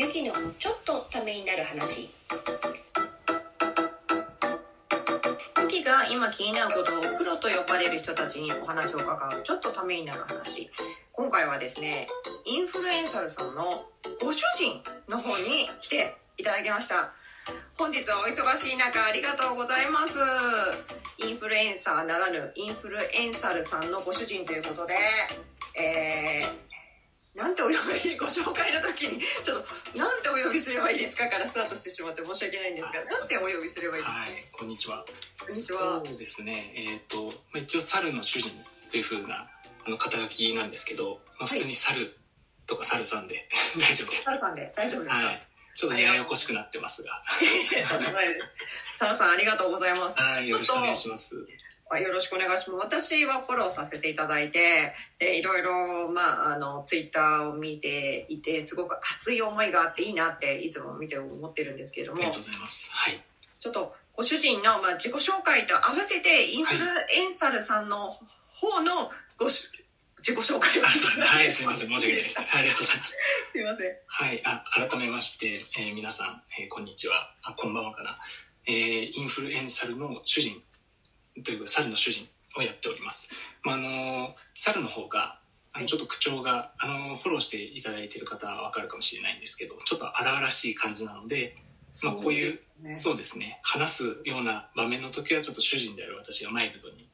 ゆきのちょっとためになる話。ゆきが今気になることをプロと呼ばれる人たちにお話を伺うちょっとためになる話。今回はですねインフルエンサルさんのご主人の方に来ていただきました。本日はお忙しい中ありがとうございます。インフルエンサーならぬインフルエンサルさんのご主人ということでえー、なんてお呼びご紹介の時にちょっとなんてお呼びすればいいですかからスタートしてしまって申し訳ないんですがなんてお呼びすればいいですか、はい、こんにちは。こんにちはそうですね。えっ、と、まあ、一応猿の主人という風なあの肩書きなんですけど、まあ、普通に猿とか猿さんで 大丈夫です。サルさんで大丈夫ですか、はい。ちょっとねややこしくなってますが、とんでもないですサルさんありがとうございますはい、よろしくお願いします。よろしくお願いします。私はフォローさせていただいて、でいろいろ、まあ、あの、ツイッターを見ていて、すごく熱い思いがあっていいなって、いつも見て思ってるんですけれどもありが、とうございます。はい。ちょっとご主人の、まあ、自己紹介と合わせて、インフルエンサルさんの方のごし、自己紹介を。あ、そうですね。はい、すみません。申し訳ないです。はいありがとうございます。すいません。はい。あ、改めまして、えー皆さん、えーこんにちは。あ、こんばんはかな。えーインフルエンサルの主人というか、猿の主人をやっております。まあ、あの猿の方が、あはいのちょっと口調が、あのフォローしていただいている方はわかるかもしれないんですけど、ちょっと荒々しい感じなので、まあ、こういう、ね、そうですね、話すような場面の時は、ちょっと主人である私がマイルドに、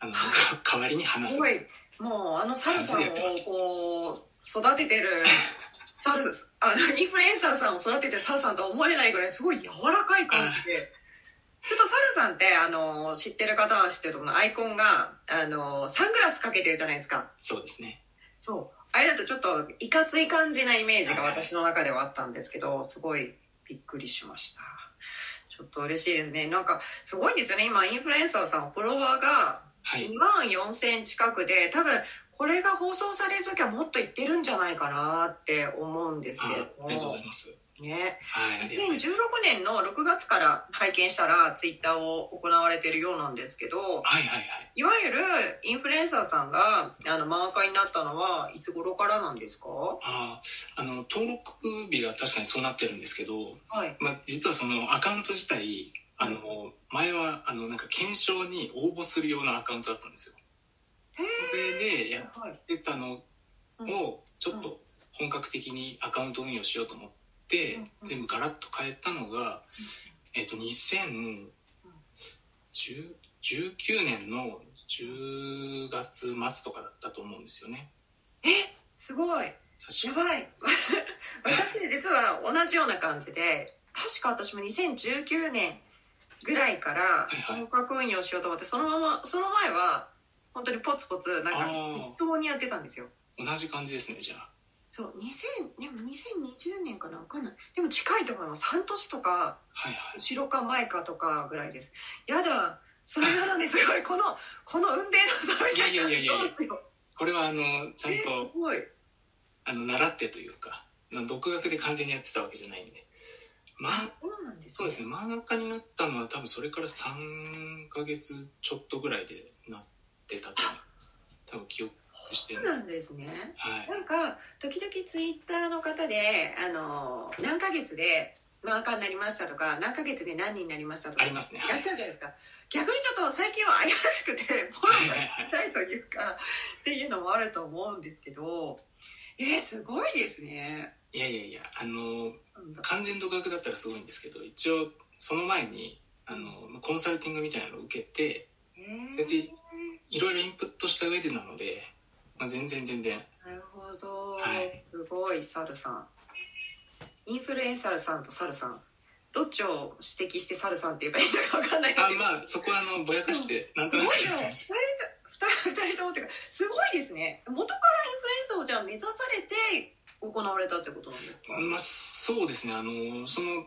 あの、代わりに話す。すごい、もうあのサルさんをこう、育ててる、サル、あの、インフルエンサーさんを育ててるサルさんとは思えないぐらいすごい柔らかい感じで。さんって、あの、知ってる方は知ってると思うアイコンが、あの、サングラスかけてるじゃないですか。そうですね。そう。あれだとちょっといかつい感じなイメージが私の中ではあったんですけど、すごいびっくりしました。ちょっと嬉しいですね。なんか、すごいんですよね。今、インフルエンサーさん、フォロワーがはい。2万4000近くで多分これが放送される時はもっといってるんじゃないかなって思うんですあけれどありがとうございもます。ねはい。ありがとうございます。2016年の6月から拝見したらツイッターを行われてるようなんですけどはいはいはい。いわゆるインフルエンサーさんがあのマーカーになったのはいつ頃からなんですか？あああの登録日が確かにそうなってるんですけど、はいまあ、実はそのアカウント自体あの前はあのなんか検証に応募するようなアカウントだったんですよそれでやはいってたのをちょっと本格的にアカウント運用しようと思ってうんうん。全部ガラッと変えたのが、えっと2019年の10月末とかだったと思うんですよね。えすごい。やばい。私実は同じような感じで確か私も2019年ぐらいから本格運用しようと思ってそのままその前は本当にポツポツなんか適当にやってたんですよ。同じ感じですねじゃあそう2000でも2020年かな分かんない。でも近いと思います。半年とかはいはい。後ろか前かとかぐらいです。やだそれなのにすごいこのこの運命の差みたいないやいやいやいやどうしよう。これはあのちゃんとごい。あの習ってというかな独学で完全にやってたわけじゃないんで。まあそうなんですそうですね。漫画家になったのは多分それから3ヶ月ちょっとぐらいでなってたと多分記憶してる。そうなんですね。はい。なんか時々ツイッターの方であの何ヶ月でマーカーになりましたとか何ヶ月で何人になりましたとかありますね。い。らっしゃるじゃないですか。逆にちょっと最近は怪しくて フォローがしたいというかっていうのもあると思うんですけどえー、すごいですね。いやいやいやあの完全独学だったらすごいんですけど一応その前にあのコンサルティングみたいなのを受けてえー。それでいろいろインプットした上でなので、まあ、全然全然。なるほど、はい。すごいサルさん。インフルエンサルさんとサルさん。どっちを指摘してサルさんって言えばいいのか分かんないけど。あまあそこはあのぼやかしてなんすごいとなくよ二人二人ともっていうかすごいですね。元からインフルエンサーをじゃあ目指されて行われたってことなんですか、まあ、そうですね。あのその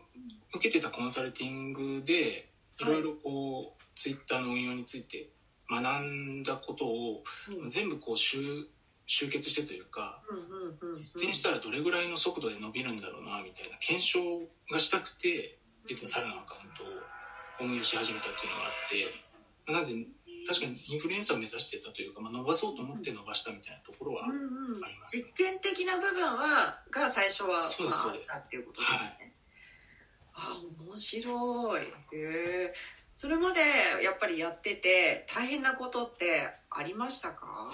受けてたコンサルティングでいろいろこう、ツイッターの運用について学んだことをうん。全部こう集集結してというかうんうんうんうん。実践したらどれぐらいの速度で伸びるんだろうなみたいな検証がしたくて実は猿のアカウントを運用し始めたっていうのがあってなんで確かにインフルエンサーを目指してたというか、まあ、伸ばそうと思って伸ばしたみたいなところはあうんうん。ります、実験的な部分はが最初はそうですそうです。まああったっていうことですね、あ面白い。へえそれまでやっぱりやってて大変なことってありましたか？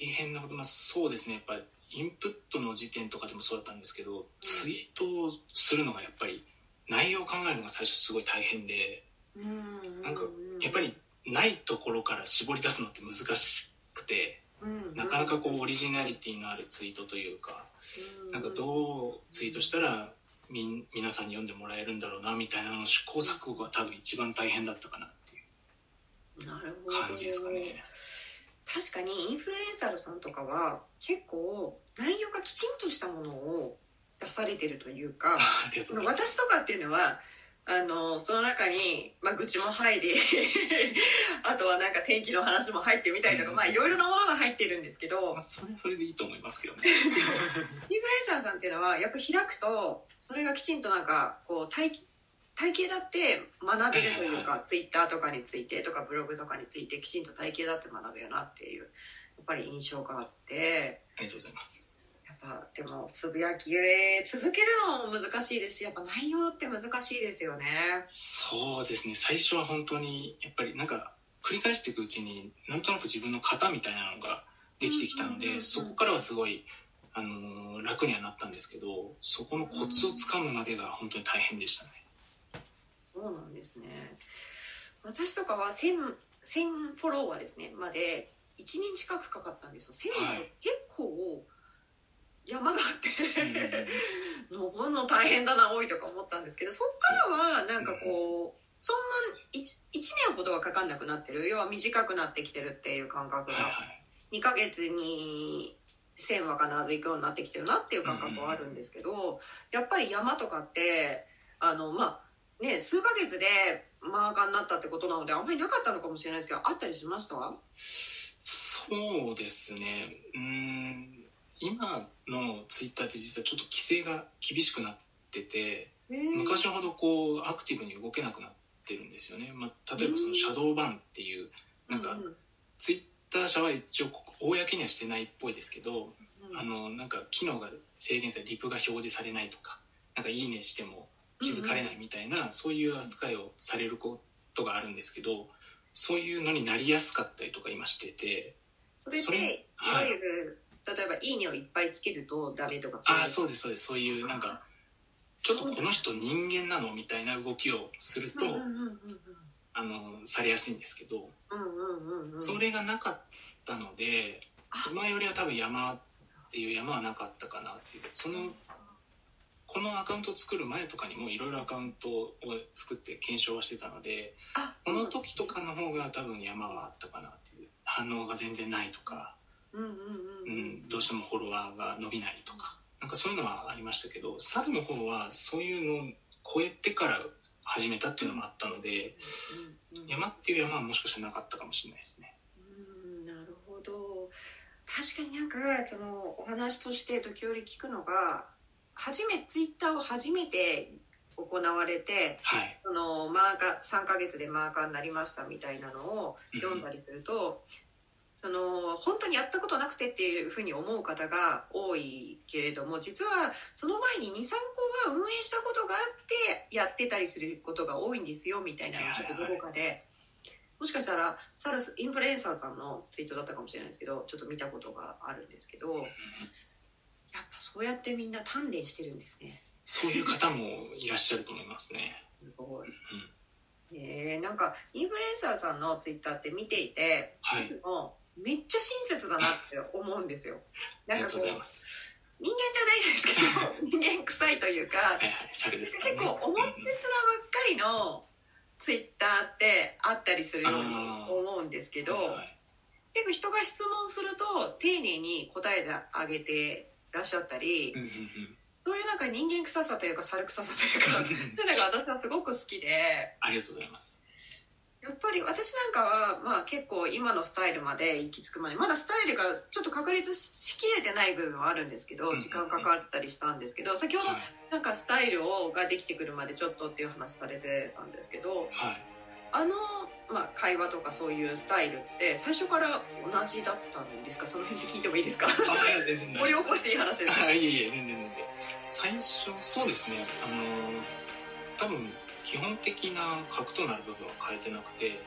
大変なこと、まあ、そうですね。やっぱりインプットの時点とかでもそうだったんですけど、ツイートをするのがやっぱり内容を考えるのが最初すごい大変でうん。なんかやっぱりないところから絞り出すのって難しくてなかなかこうオリジナリティのあるツイートというかなんかどうツイートしたらみん皆さんに読んでもらえるんだろうなみたいなのの試行錯誤が多分一番大変だったかなっていう感じですかね。確かにインフルエンサーさんとかは結構内容がきちんとしたものを出されてるというか。私とかっていうのはあのその中に、まあ、愚痴も入り あとはなんか天気の話も入ってみたりとか、うんまあいろいろなものが入ってるんですけどまあ、それはそれでいいと思いますけどね。インフルエンサーさんっていうのはやっぱ開くとそれがきちんとなんかこう体体系だって学べるというかツイッターとかについてとかブログとかについてきちんと体系だって学べるなっていうやっぱり印象があってありがとうございます。ぱでもつぶやき続けるのも難しいです。しやっぱ内容って難しいですよね。そうですね。最初は本当にやっぱりなんか繰り返していくうちになんとなく自分の型みたいなのができてきたのうんうんうんうん。でそこからはすごい、あのー楽にはなったんですけどそこのコツをつかむまでが本当に大変でしたね。そうなんですね。私とかは 1000, 1000フォロワーですね。まで1年近くかかったんですよ。1000ま結構山があってうんうんうん登るの大変だな多いとか思ったんですけどそっからはなんかこうそんな 1, 年ほどはかかんなくなってる。要は短くなってきてるっていう感覚が。はいはい。2ヶ月に1000は必ず行くようになってきてるなっていう感覚はあるんですけどやっぱり山とかってあのまあね数ヶ月でマーカーになったってことなのであんまりなかったのかもしれないですけどあったりしました？そうですね。うーん。今のツイッターって実はちょっと規制が厳しくなってて昔ほどこうアクティブに動けなくなってるんですよね、まあ、例えばそのシャドーバンっていうなんかツイッター社は一応公にはしてないっぽいですけどうんあのなんか機能が制限されリプが表示されないとかなんかいいねしても気づかれないみたいな、そういう扱いをされることがあるんですけどそういうのになりやすかったりとか今しててそれでいはい。わゆる例えば「いいね」をいっぱいつけるとダメとかそういう。ああそうですそうです。そういうなんかちょっとこの人人間なのみたいな動きをすると、あのされやすいんですけど、それがなかったのであ今よりは多分山っていう山はなかったかなっていう。そのこのアカウントを作る前とかにもいろいろアカウントを作って検証はしてたのであこの時とかの方が多分山はあったかなっていう反応が全然ないとか、うん、どうしてもフォロワーが伸びないとかなんかそういうのはありましたけど猿の方はそういうのを超えてから始めたっていうのもあったのでうんうん山っていう山はもしかしたらなかったかもしれないですね。うんなるほど。確かになんかそのお話として時折聞くのが初めツイッターを初めて行われてはい、そのマーカー3ヶ月でマーカーになりましたみたいなのを読んだりすると、その本当にやったことなくてっていうふうに思う方が多いけれども実はその前に23個は運営したことがあってやってたりすることが多いんですよみたいなのをちょっとどこかで。もしかしたらサルスインフルエンサーさんのツイートだったかもしれないですけどちょっと見たことがあるんですけどやっぱそうやってみんな鍛錬してるんですね。そういう方もいらっしゃると思いますね。すごい、えー、なんかインフルエンサーさんのツイッターって見ていてはい。いつもめっちゃ親切だなって思うんですよ ありがとうなんかこうございます。人間じゃないですけど 人間臭いというかはいはい、ね。結構表面ばっかりのツイッターってあったりするように思うんですけど、結構人が質問すると丁寧に答えてあげてらっしゃったり、うんうんうんそういうなんか人間臭さというか猿臭さというか そういうのが私はすごく好きでありがとうございます。やっぱり私なんかは、まあ、結構今のスタイルまで行き着くまでまだスタイルがちょっと確立しきれてない部分はあるんですけどうん。時間かかったりしたんですけど先ほどはい。なんかスタイルをができてくるまでちょっとっていう話されてたんですけどはい。あの、まあ、会話とかそういうスタイルって最初から同じだったんですか？その辺で聞いてもいいですか？あいや全然大起こしていい話です。あいえいえ全然全然。最初そうですね。あの多分基本的な核となる部分は変えてなくて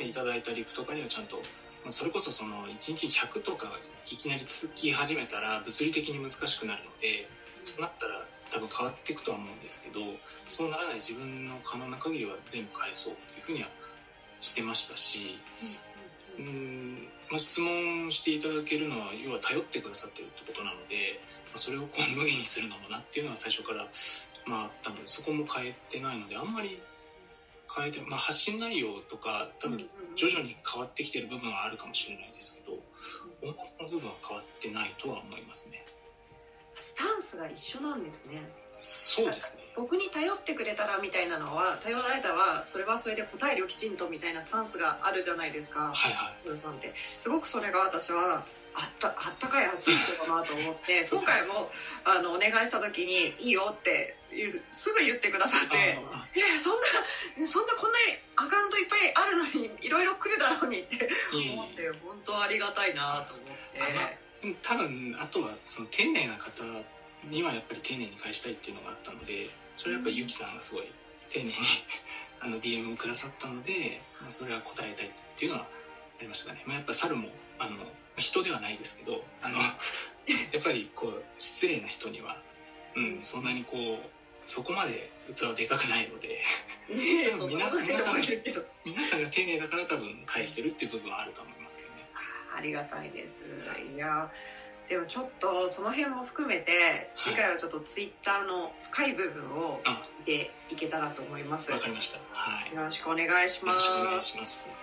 いただいたリプとかにはちゃんとまあそれこそその1日100とかいきなり続き始めたら物理的に難しくなるのでそうなったら多分変わっていくとは思うんですけどそうならない自分の可能な限りは全部返そうっていうふうにはしてましたしうん、まあ、質問していただけるのは要は頼ってくださってるってことなので、まあ、それをこう無限にするのもなっていうのは最初からまああったのでそこも変えてないのであんまり変えて、まあ、発信内容とか多分徐々に変わってきてる部分はあるかもしれないですけど大元の部分は変わってないとは思いますね。スタンスが一緒なんですね。そうですね。僕に頼ってくれたらみたいなのは頼られたらそれはそれで答えるよきちんとみたいなスタンスがあるじゃないですか。はいはい。さんって。すごくそれが私はあったあったかい熱い人だなと思って 今回もあのお願いした時に「いいよ」ってすぐ言ってくださってあ「えそんなそんなこんなにアカウントいっぱいあるのにいろいろ来るだろうに」って思って本当ありがたいなと思って。あまあうん多分あとはその丁寧な方にはやっぱり丁寧に返したいっていうのがあったのでそれはやっぱりゆきさんがすごい丁寧に あの DM をくださったので、まあ、それは答えたいっていうのはありましたかね、まあ、やっぱ猿もあの人ではないですけどあの やっぱりこう失礼な人には、うん、そんなにこうそこまで器はでかくないので皆さんが丁寧だから多分返してるっていう部分はあると思いますけどね。ありがたいです。いやでもちょっとその辺も含めて次回はちょっとツイッターの深い部分をあ。見ていけたらと思います、わかりました。はい。よろしくお願いします。よろしくお願いします